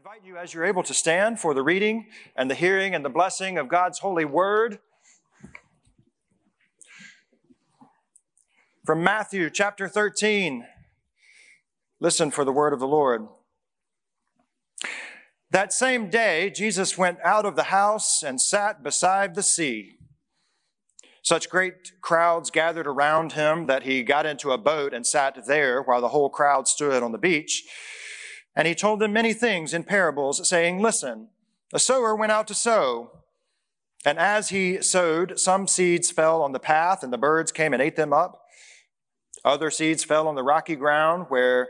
invite you, as you're able to stand, for the reading and the hearing and the blessing of God's holy word. From Matthew chapter 13, listen for the word of the Lord. That same day, Jesus went out of the house and sat beside the sea. Such great crowds gathered around him that he got into a boat and sat there while the whole crowd stood on the beach. And he told them many things in parables, saying, Listen, a sower went out to sow. And as he sowed, some seeds fell on the path, and the birds came and ate them up. Other seeds fell on the rocky ground where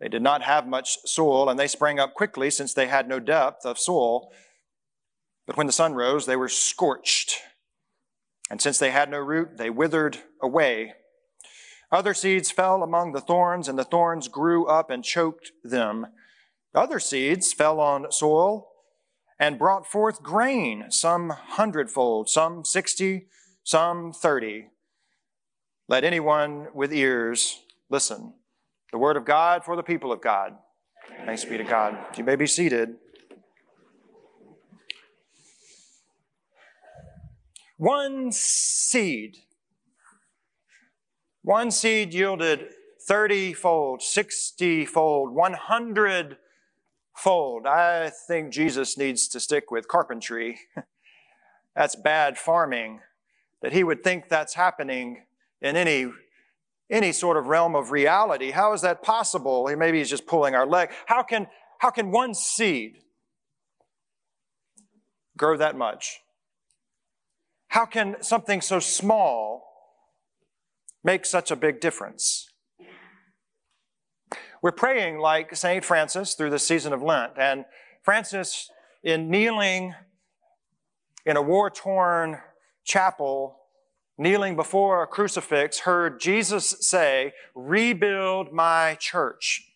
they did not have much soil, and they sprang up quickly since they had no depth of soil. But when the sun rose, they were scorched. And since they had no root, they withered away. Other seeds fell among the thorns, and the thorns grew up and choked them. Other seeds fell on soil and brought forth grain, some hundredfold, some sixty, some thirty. Let anyone with ears listen. The word of God for the people of God. Thanks be to God. You may be seated. One seed one seed yielded 30 fold, 60 fold, 100 fold. I think Jesus needs to stick with carpentry. that's bad farming. That he would think that's happening in any any sort of realm of reality. How is that possible? Maybe he's just pulling our leg. How can how can one seed grow that much? How can something so small make such a big difference? We're praying like St. Francis through the season of Lent. And Francis, in kneeling in a war torn chapel, kneeling before a crucifix, heard Jesus say, Rebuild my church.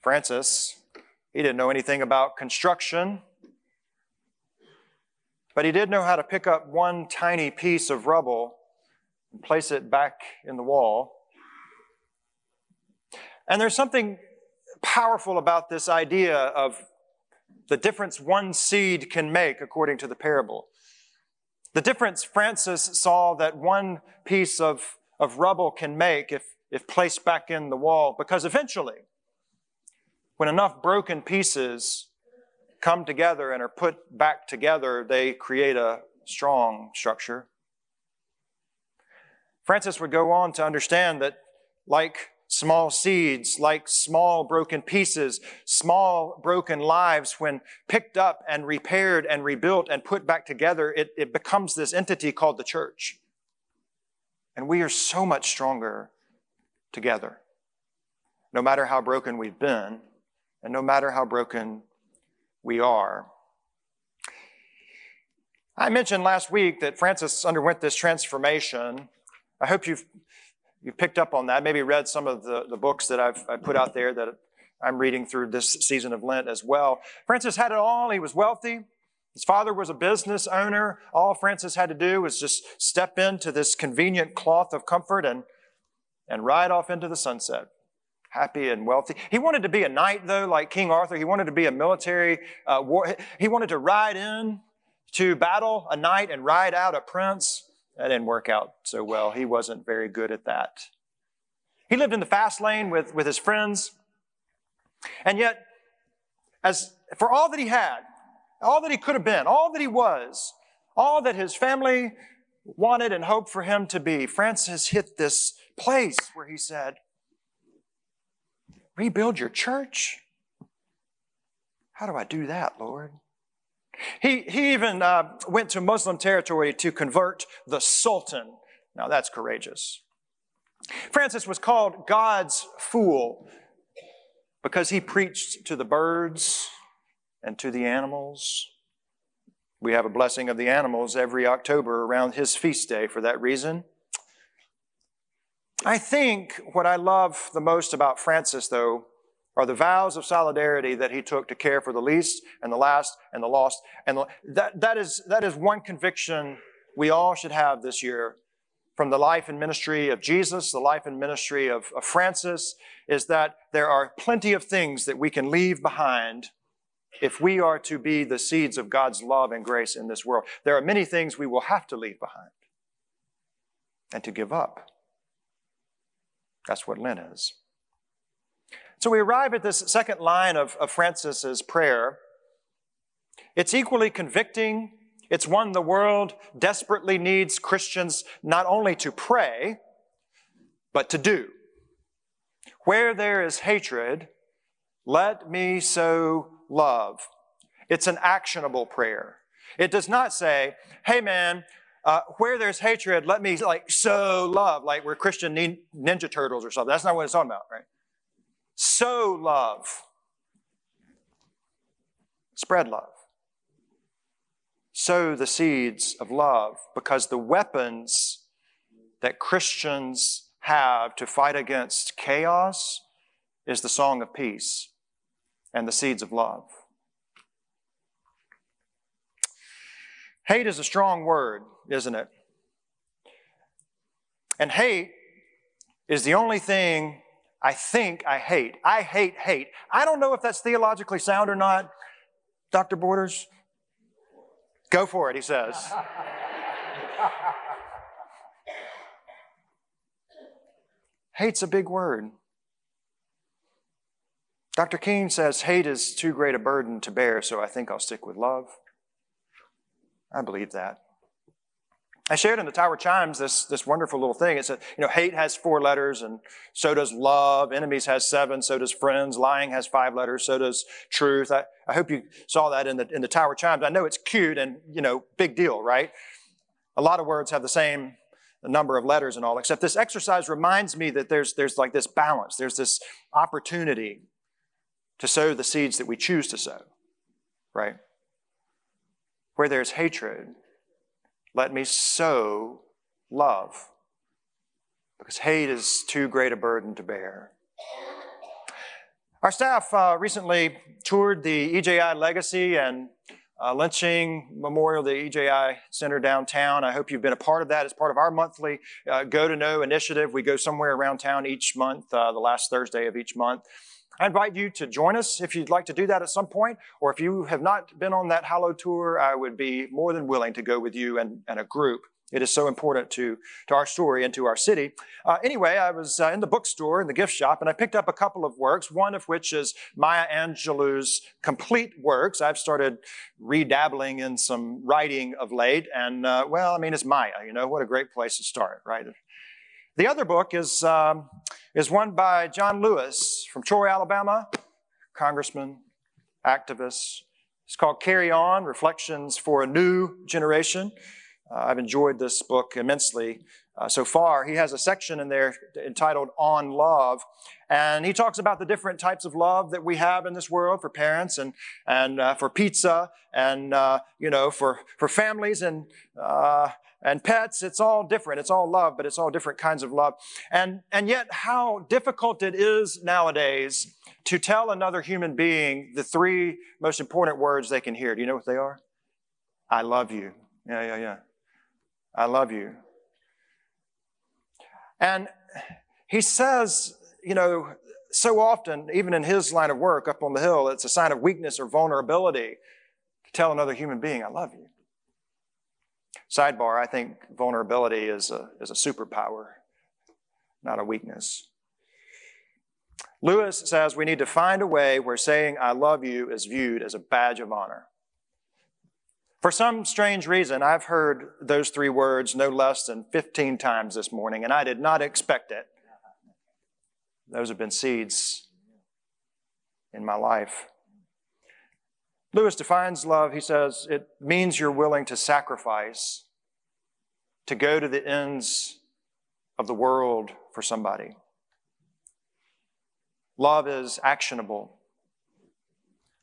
Francis, he didn't know anything about construction, but he did know how to pick up one tiny piece of rubble and place it back in the wall. And there's something powerful about this idea of the difference one seed can make according to the parable. The difference Francis saw that one piece of, of rubble can make if, if placed back in the wall, because eventually, when enough broken pieces come together and are put back together, they create a strong structure. Francis would go on to understand that, like small seeds, like small broken pieces, small broken lives, when picked up and repaired and rebuilt and put back together, it, it becomes this entity called the church. And we are so much stronger together, no matter how broken we've been, and no matter how broken we are. I mentioned last week that Francis underwent this transformation I hope you've, you've picked up on that, maybe read some of the, the books that I've I put out there that I'm reading through this season of Lent as well. Francis had it all. He was wealthy. His father was a business owner. All Francis had to do was just step into this convenient cloth of comfort and, and ride off into the sunset. Happy and wealthy. He wanted to be a knight, though, like King Arthur. He wanted to be a military uh, war. He wanted to ride in to battle a knight and ride out a prince. That didn't work out so well. He wasn't very good at that. He lived in the fast lane with, with his friends. And yet, as for all that he had, all that he could have been, all that he was, all that his family wanted and hoped for him to be, Francis hit this place where he said, Rebuild your church? How do I do that, Lord? He, he even uh, went to Muslim territory to convert the Sultan. Now that's courageous. Francis was called God's fool because he preached to the birds and to the animals. We have a blessing of the animals every October around his feast day for that reason. I think what I love the most about Francis, though, are the vows of solidarity that he took to care for the least and the last and the lost. And the, that, that, is, that is one conviction we all should have this year from the life and ministry of Jesus, the life and ministry of, of Francis, is that there are plenty of things that we can leave behind if we are to be the seeds of God's love and grace in this world. There are many things we will have to leave behind and to give up. That's what Lent is. So we arrive at this second line of, of Francis's prayer. It's equally convicting. It's one the world desperately needs Christians not only to pray, but to do. Where there is hatred, let me sow love. It's an actionable prayer. It does not say, hey man, uh, where there's hatred, let me like sow love, like we're Christian Ninja Turtles or something. That's not what it's talking about, right? Sow love. Spread love. Sow the seeds of love because the weapons that Christians have to fight against chaos is the song of peace and the seeds of love. Hate is a strong word, isn't it? And hate is the only thing I think I hate. I hate hate. I don't know if that's theologically sound or not. Dr. Borders? Go for it, he says. Hate's a big word. Dr. King says hate is too great a burden to bear, so I think I'll stick with love. I believe that. I shared in the Tower Chimes this, this wonderful little thing. It said, you know, hate has four letters, and so does love. Enemies has seven, so does friends. Lying has five letters, so does truth. I, I hope you saw that in the, in the Tower Chimes. I know it's cute and, you know, big deal, right? A lot of words have the same number of letters and all, except this exercise reminds me that there's, there's like this balance. There's this opportunity to sow the seeds that we choose to sow, right? Where there's hatred, let me sow love because hate is too great a burden to bear. Our staff uh, recently toured the EJI Legacy and uh, Lynching Memorial, the EJI Center downtown. I hope you've been a part of that. It's part of our monthly uh, Go to Know initiative. We go somewhere around town each month, uh, the last Thursday of each month. I invite you to join us if you'd like to do that at some point, or if you have not been on that Hallow tour, I would be more than willing to go with you and, and a group. It is so important to, to our story and to our city. Uh, anyway, I was uh, in the bookstore in the gift shop and I picked up a couple of works, one of which is Maya Angelou's complete works. I've started redabbling in some writing of late, and uh, well, I mean, it's Maya, you know, what a great place to start, right? The other book is, um, is one by John Lewis from Troy, Alabama, congressman, activist. It's called Carry On Reflections for a New Generation. Uh, I've enjoyed this book immensely uh, so far. He has a section in there entitled On Love, and he talks about the different types of love that we have in this world for parents and, and uh, for pizza and, uh, you know, for, for families and, uh, and pets, it's all different. It's all love, but it's all different kinds of love. And, and yet, how difficult it is nowadays to tell another human being the three most important words they can hear. Do you know what they are? I love you. Yeah, yeah, yeah. I love you. And he says, you know, so often, even in his line of work up on the hill, it's a sign of weakness or vulnerability to tell another human being, I love you. Sidebar, I think vulnerability is a, is a superpower, not a weakness. Lewis says we need to find a way where saying I love you is viewed as a badge of honor. For some strange reason, I've heard those three words no less than 15 times this morning, and I did not expect it. Those have been seeds in my life. Lewis defines love, he says, it means you're willing to sacrifice, to go to the ends of the world for somebody. Love is actionable.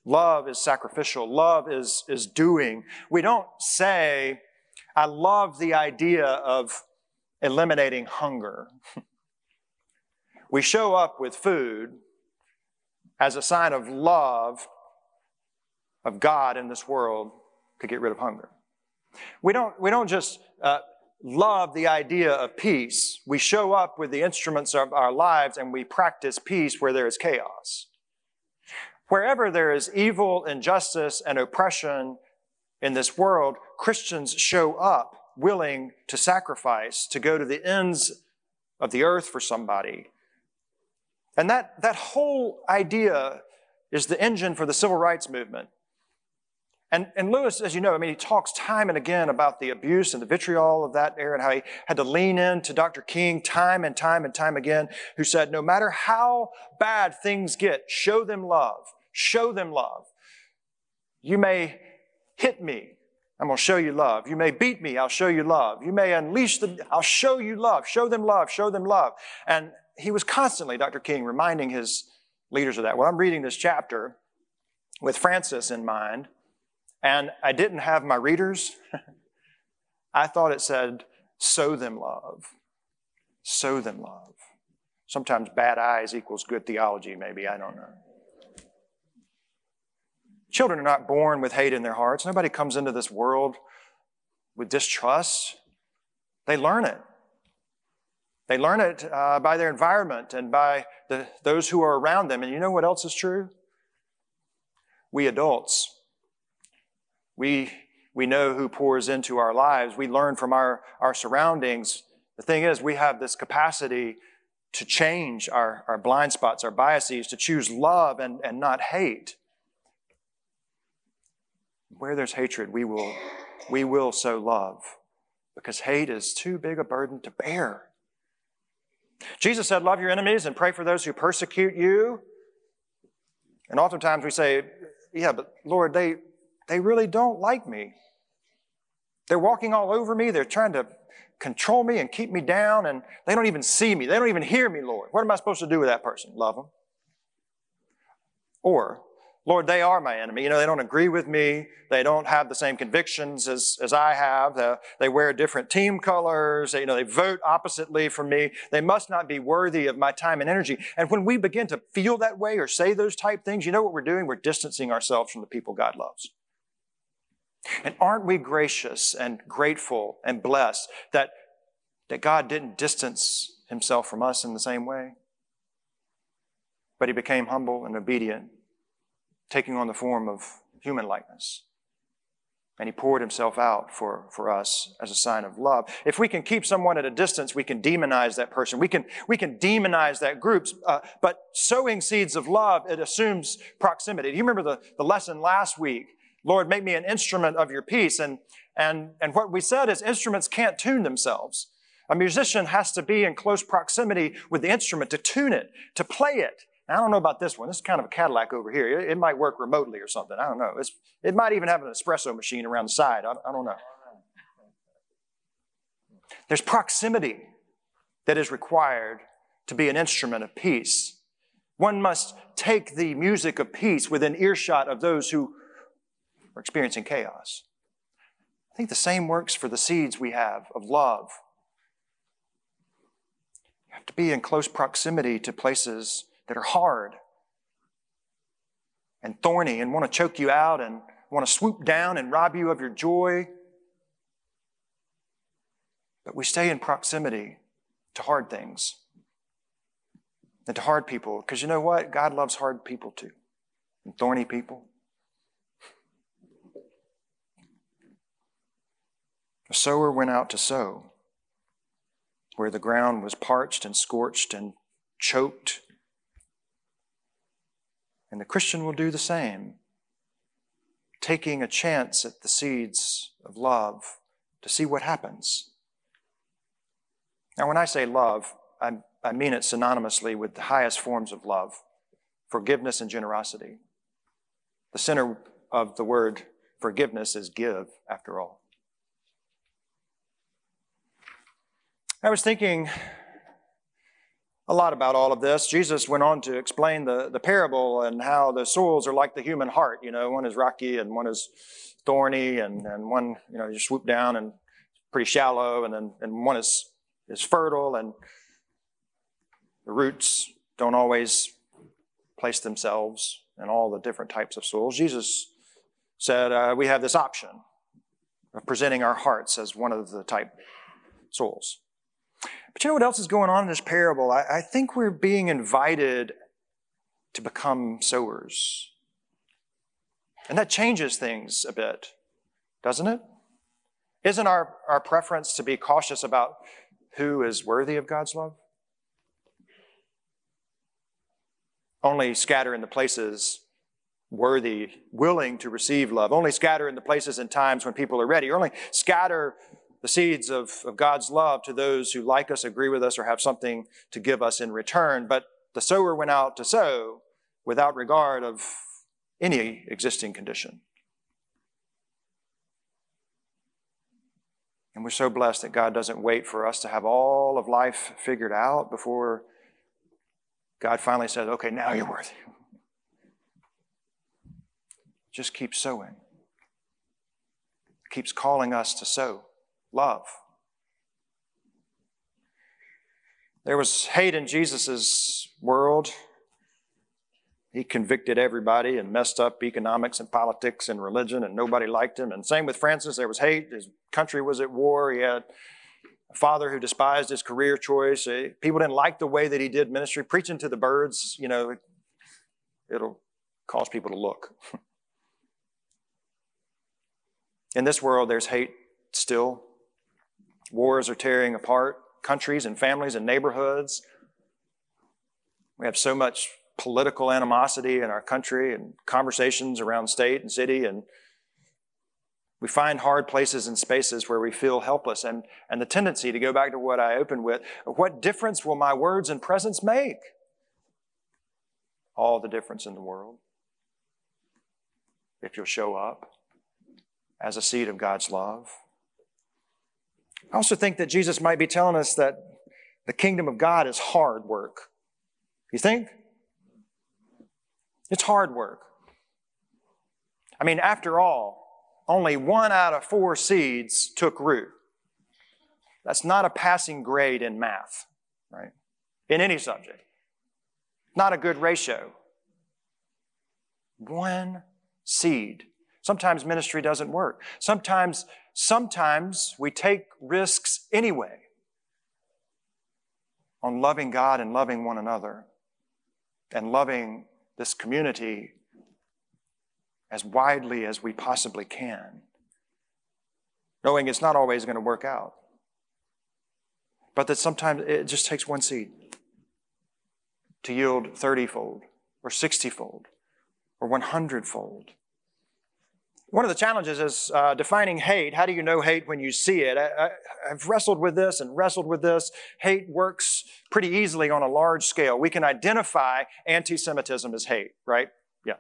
Love is sacrificial. Love is, is doing. We don't say, I love the idea of eliminating hunger. we show up with food as a sign of love of God in this world to get rid of hunger. We don't, we don't just uh, love the idea of peace. We show up with the instruments of our lives and we practice peace where there is chaos. Wherever there is evil, injustice, and oppression in this world, Christians show up willing to sacrifice, to go to the ends of the earth for somebody. And that, that whole idea is the engine for the civil rights movement. And, and Lewis, as you know, I mean, he talks time and again about the abuse and the vitriol of that era and how he had to lean in to Dr. King time and time and time again, who said, no matter how bad things get, show them love. Show them love. You may hit me. I'm going to show you love. You may beat me. I'll show you love. You may unleash the, I'll show you love. Show them love. Show them love. And he was constantly, Dr. King, reminding his leaders of that. Well, I'm reading this chapter with Francis in mind and I didn't have my readers. I thought it said, sow them love. Sow them love. Sometimes bad eyes equals good theology, maybe. I don't know. Children are not born with hate in their hearts. Nobody comes into this world with distrust. They learn it. They learn it uh, by their environment and by the, those who are around them. And you know what else is true? We adults we, we know who pours into our lives. We learn from our, our surroundings. The thing is, we have this capacity to change our, our blind spots, our biases, to choose love and, and not hate. Where there's hatred, we will, we will sow love because hate is too big a burden to bear. Jesus said, Love your enemies and pray for those who persecute you. And oftentimes we say, Yeah, but Lord, they, they really don't like me. They're walking all over me. They're trying to control me and keep me down, and they don't even see me. They don't even hear me, Lord. What am I supposed to do with that person? Love them. Or, Lord, they are my enemy. You know, they don't agree with me. They don't have the same convictions as, as I have. Uh, they wear different team colors. They, you know, they vote oppositely from me. They must not be worthy of my time and energy. And when we begin to feel that way or say those type things, you know what we're doing? We're distancing ourselves from the people God loves. And aren't we gracious and grateful and blessed that, that God didn't distance himself from us in the same way? But he became humble and obedient, taking on the form of human likeness. And he poured himself out for, for us as a sign of love. If we can keep someone at a distance, we can demonize that person. We can, we can demonize that group. Uh, but sowing seeds of love, it assumes proximity. Do you remember the, the lesson last week Lord, make me an instrument of your peace. And, and, and what we said is instruments can't tune themselves. A musician has to be in close proximity with the instrument to tune it, to play it. I don't know about this one. This is kind of a Cadillac over here. It, it might work remotely or something. I don't know. It's, it might even have an espresso machine around the side. I, I don't know. There's proximity that is required to be an instrument of peace. One must take the music of peace within earshot of those who or experiencing chaos. I think the same works for the seeds we have of love. You have to be in close proximity to places that are hard and thorny and want to choke you out and want to swoop down and rob you of your joy. But we stay in proximity to hard things and to hard people because you know what? God loves hard people too and thorny people. A sower went out to sow where the ground was parched and scorched and choked. And the Christian will do the same, taking a chance at the seeds of love to see what happens. Now, when I say love, I, I mean it synonymously with the highest forms of love forgiveness and generosity. The center of the word forgiveness is give, after all. I was thinking a lot about all of this. Jesus went on to explain the, the parable and how the soils are like the human heart. You know, one is rocky and one is thorny, and, and one, you know, you swoop down and pretty shallow, and then and one is, is fertile, and the roots don't always place themselves in all the different types of soils. Jesus said uh, we have this option of presenting our hearts as one of the type souls. But you know what else is going on in this parable? I, I think we're being invited to become sowers. And that changes things a bit, doesn't it? Isn't our, our preference to be cautious about who is worthy of God's love? Only scatter in the places worthy, willing to receive love. Only scatter in the places and times when people are ready. Only scatter the seeds of, of God's love to those who like us, agree with us, or have something to give us in return. But the sower went out to sow without regard of any existing condition. And we're so blessed that God doesn't wait for us to have all of life figured out before God finally says, okay, now you're worthy. Just keep sowing. Keeps calling us to sow love. There was hate in Jesus' world. He convicted everybody and messed up economics and politics and religion, and nobody liked him. And same with Francis, there was hate. His country was at war. He had a father who despised his career choice. People didn't like the way that he did ministry. Preaching to the birds, you know, it'll cause people to look. In this world, there's hate still. Wars are tearing apart countries and families and neighborhoods. We have so much political animosity in our country and conversations around state and city and we find hard places and spaces where we feel helpless and, and the tendency to go back to what I opened with, what difference will my words and presence make? All the difference in the world. If you'll show up as a seed of God's love. I also think that Jesus might be telling us that the kingdom of God is hard work. You think? It's hard work. I mean, after all, only one out of four seeds took root. That's not a passing grade in math, right? In any subject. Not a good ratio. One seed. Sometimes ministry doesn't work. Sometimes sometimes we take risks anyway on loving God and loving one another and loving this community as widely as we possibly can, knowing it's not always going to work out, but that sometimes it just takes one seed to yield 30 fold or 60 fold or 100 fold. One of the challenges is uh, defining hate. How do you know hate when you see it? I, have wrestled with this and wrestled with this. Hate works pretty easily on a large scale. We can identify anti Semitism as hate, right? Yeah.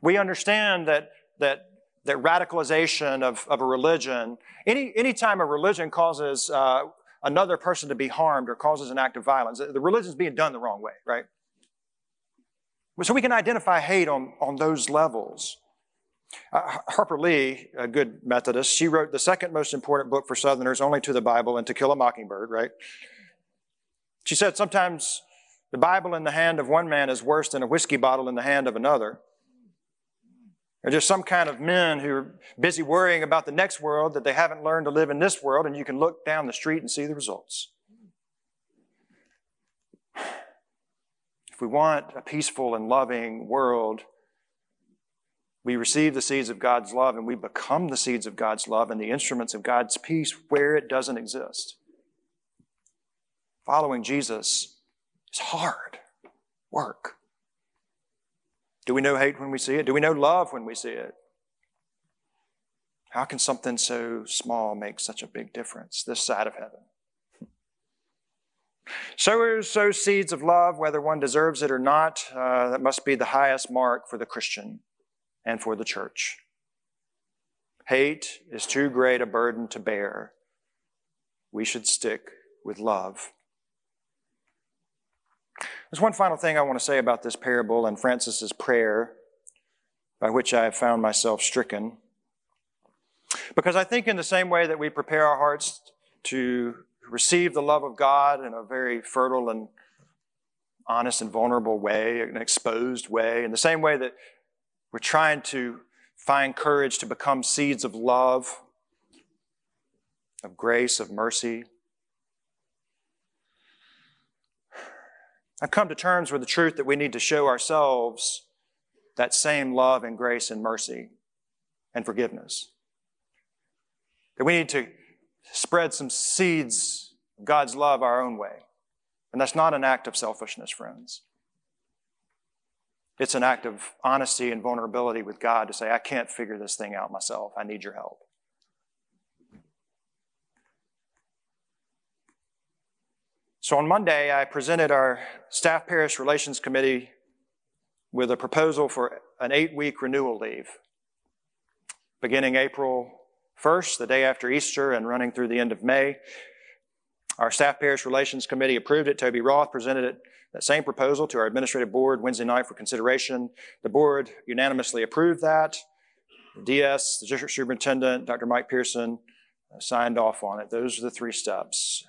We understand that, that, that radicalization of, of a religion, any anytime a religion causes uh, another person to be harmed or causes an act of violence, the religion is being done the wrong way, right? So we can identify hate on, on those levels. Uh, Harper Lee, a good Methodist, she wrote the second most important book for Southerners, only to the Bible and To Kill a Mockingbird, right? She said sometimes the Bible in the hand of one man is worse than a whiskey bottle in the hand of another. They're just some kind of men who are busy worrying about the next world that they haven't learned to live in this world, and you can look down the street and see the results. If we want a peaceful and loving world, we receive the seeds of God's love and we become the seeds of God's love and the instruments of God's peace where it doesn't exist. Following Jesus is hard work. Do we know hate when we see it? Do we know love when we see it? How can something so small make such a big difference this side of heaven? Sowers sow seeds of love, whether one deserves it or not. Uh, that must be the highest mark for the Christian and for the church. Hate is too great a burden to bear. We should stick with love. There's one final thing I want to say about this parable and Francis's prayer, by which I have found myself stricken. Because I think, in the same way that we prepare our hearts to receive the love of God in a very fertile and honest and vulnerable way, an exposed way, in the same way that we're trying to find courage to become seeds of love. of grace, of mercy. I've come to terms with the truth that we need to show ourselves that same love and grace and mercy and forgiveness. That we need to spread some seeds of God's love our own way. And that's not an act of selfishness, friends. It's an act of honesty and vulnerability with God to say, I can't figure this thing out myself. I need your help. So on Monday, I presented our Staff Parish Relations Committee with a proposal for an eight week renewal leave, beginning April 1st, the day after Easter, and running through the end of May. Our Staff Parish Relations Committee approved it. Toby Roth presented it, that same proposal to our administrative board Wednesday night for consideration. The board unanimously approved that. The DS, the district superintendent, Dr. Mike Pearson, uh, signed off on it. Those are the three steps.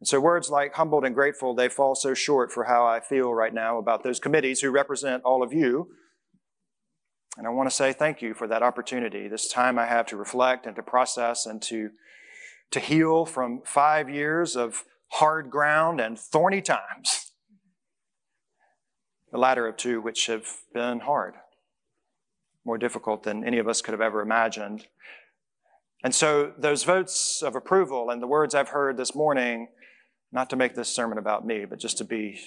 And so words like humbled and grateful, they fall so short for how I feel right now about those committees who represent all of you. And I want to say thank you for that opportunity, this time I have to reflect and to process and to, to heal from five years of hard ground and thorny times. The latter of two, which have been hard, more difficult than any of us could have ever imagined. And so those votes of approval and the words I've heard this morning not to make this sermon about me, but just to be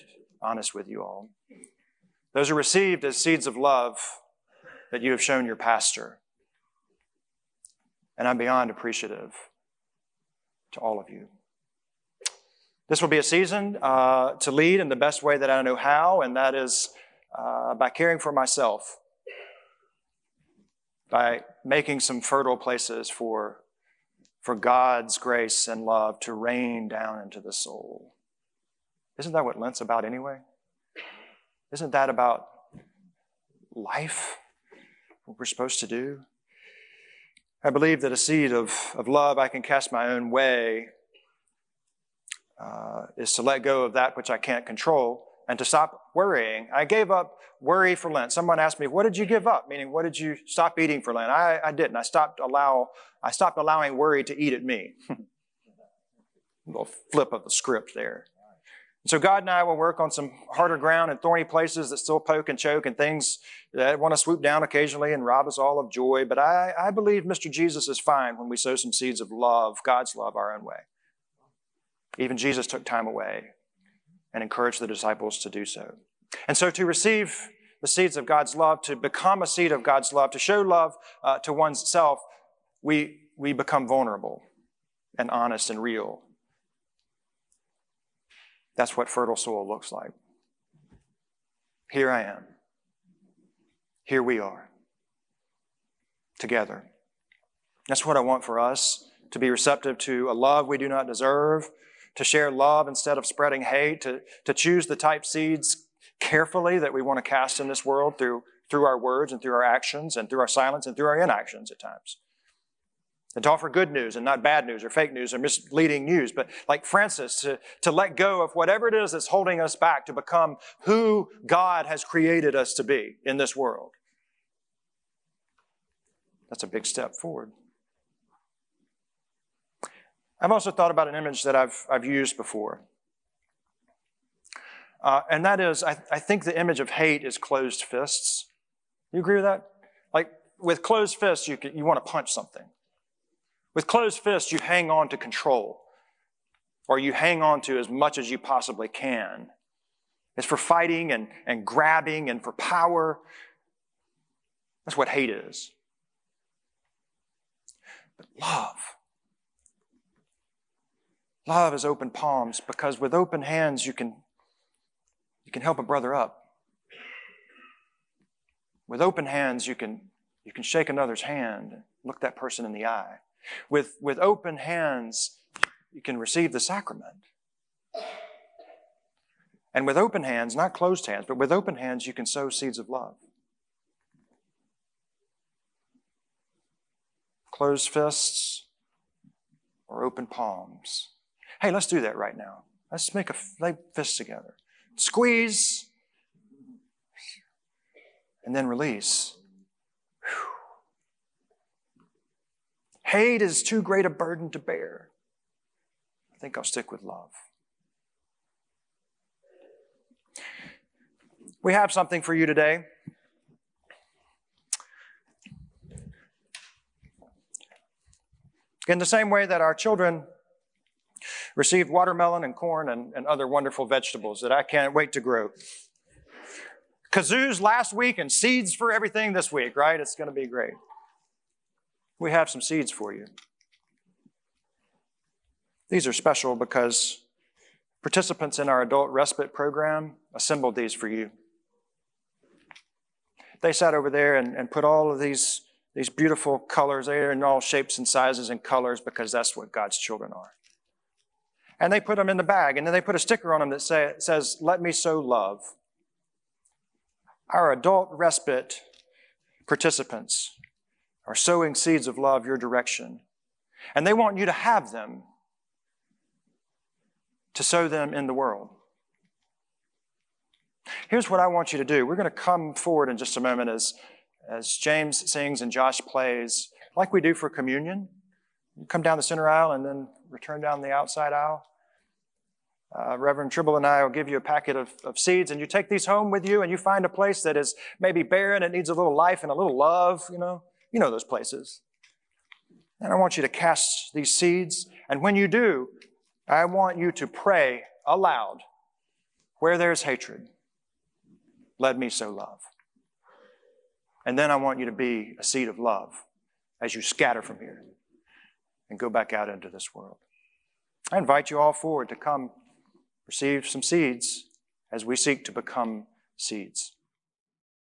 honest with you all. Those are received as seeds of love that you have shown your pastor. And I'm beyond appreciative to all of you. This will be a season uh, to lead in the best way that I know how, and that is uh, by caring for myself, by making some fertile places for for God's grace and love to rain down into the soul. Isn't that what Lent's about anyway? Isn't that about life? What we're supposed to do? I believe that a seed of, of love I can cast my own way uh, is to let go of that which I can't control and to stop worrying. I gave up worry for Lent. Someone asked me, what did you give up? Meaning, what did you stop eating for Lent? I, I didn't. I stopped allow, I stopped allowing worry to eat at me. little flip of the script there. So God and I will work on some harder ground and thorny places that still poke and choke and things that want to swoop down occasionally and rob us all of joy. But I, I believe Mr. Jesus is fine when we sow some seeds of love, God's love, our own way. Even Jesus took time away and encouraged the disciples to do so. And so to receive the seeds of God's love, to become a seed of God's love, to show love uh, to one's self, we, we become vulnerable and honest and real. That's what fertile soil looks like. Here I am. Here we are. Together. That's what I want for us to be receptive to a love we do not deserve, to share love instead of spreading hate, to, to choose the type seeds carefully that we want to cast in this world through, through our words and through our actions and through our silence and through our inactions at times. And to offer good news and not bad news or fake news or misleading news, but like Francis, to, to let go of whatever it is that's holding us back to become who God has created us to be in this world. That's a big step forward. I've also thought about an image that I've, I've used before. Uh, and that is, I, I think the image of hate is closed fists. You agree with that? Like, with closed fists, you, you want to punch something. With closed fists, you hang on to control, or you hang on to as much as you possibly can. It's for fighting and, and grabbing and for power. That's what hate is. But love, Love is open palms because with open hands you can, you can help a brother up. With open hands you can, you can shake another's hand, and look that person in the eye. With, with open hands you can receive the sacrament. And with open hands, not closed hands, but with open hands you can sow seeds of love. Closed fists or open palms. Hey, let's do that right now. Let's make a fist together. Squeeze. And then release. Whew. Hate is too great a burden to bear. I think I'll stick with love. We have something for you today. In the same way that our children received watermelon and corn and, and other wonderful vegetables that I can't wait to grow. Kazoos last week and seeds for everything this week, right? It's going to be great. We have some seeds for you. These are special because participants in our adult respite program assembled these for you. They sat over there and, and put all of these, these beautiful colors. They're in all shapes and sizes and colors because that's what God's children are. And they put them in the bag, and then they put a sticker on them that say, says, Let me sow love. Our adult respite participants are sowing seeds of love your direction. And they want you to have them to sow them in the world. Here's what I want you to do. We're going to come forward in just a moment as, as James sings and Josh plays, like we do for communion. Come down the center aisle and then return down the outside aisle. Uh, Reverend Tribble and I will give you a packet of, of seeds, and you take these home with you, and you find a place that is maybe barren, it needs a little life and a little love, you know. You know those places. And I want you to cast these seeds, and when you do, I want you to pray aloud where there's hatred, let me sow love. And then I want you to be a seed of love as you scatter from here and go back out into this world. I invite you all forward to come receive some seeds as we seek to become seeds.